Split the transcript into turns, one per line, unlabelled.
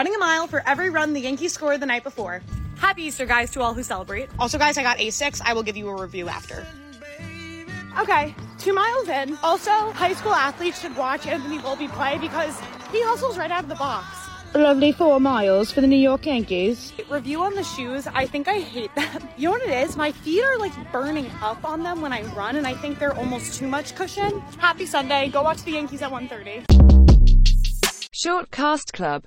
Running a mile for every run the Yankees scored the night before.
Happy Easter, guys, to all who celebrate.
Also, guys, I got ASICS. I will give you a review after.
Okay, two miles in. Also, high school athletes should watch Anthony Volpe play because he hustles right out of the box.
A lovely four miles for the New York Yankees.
Review on the shoes. I think I hate them. You know what it is? My feet are like burning up on them when I run, and I think they're almost too much cushion. Happy Sunday. Go watch the Yankees at 1:30.
Short Cast Club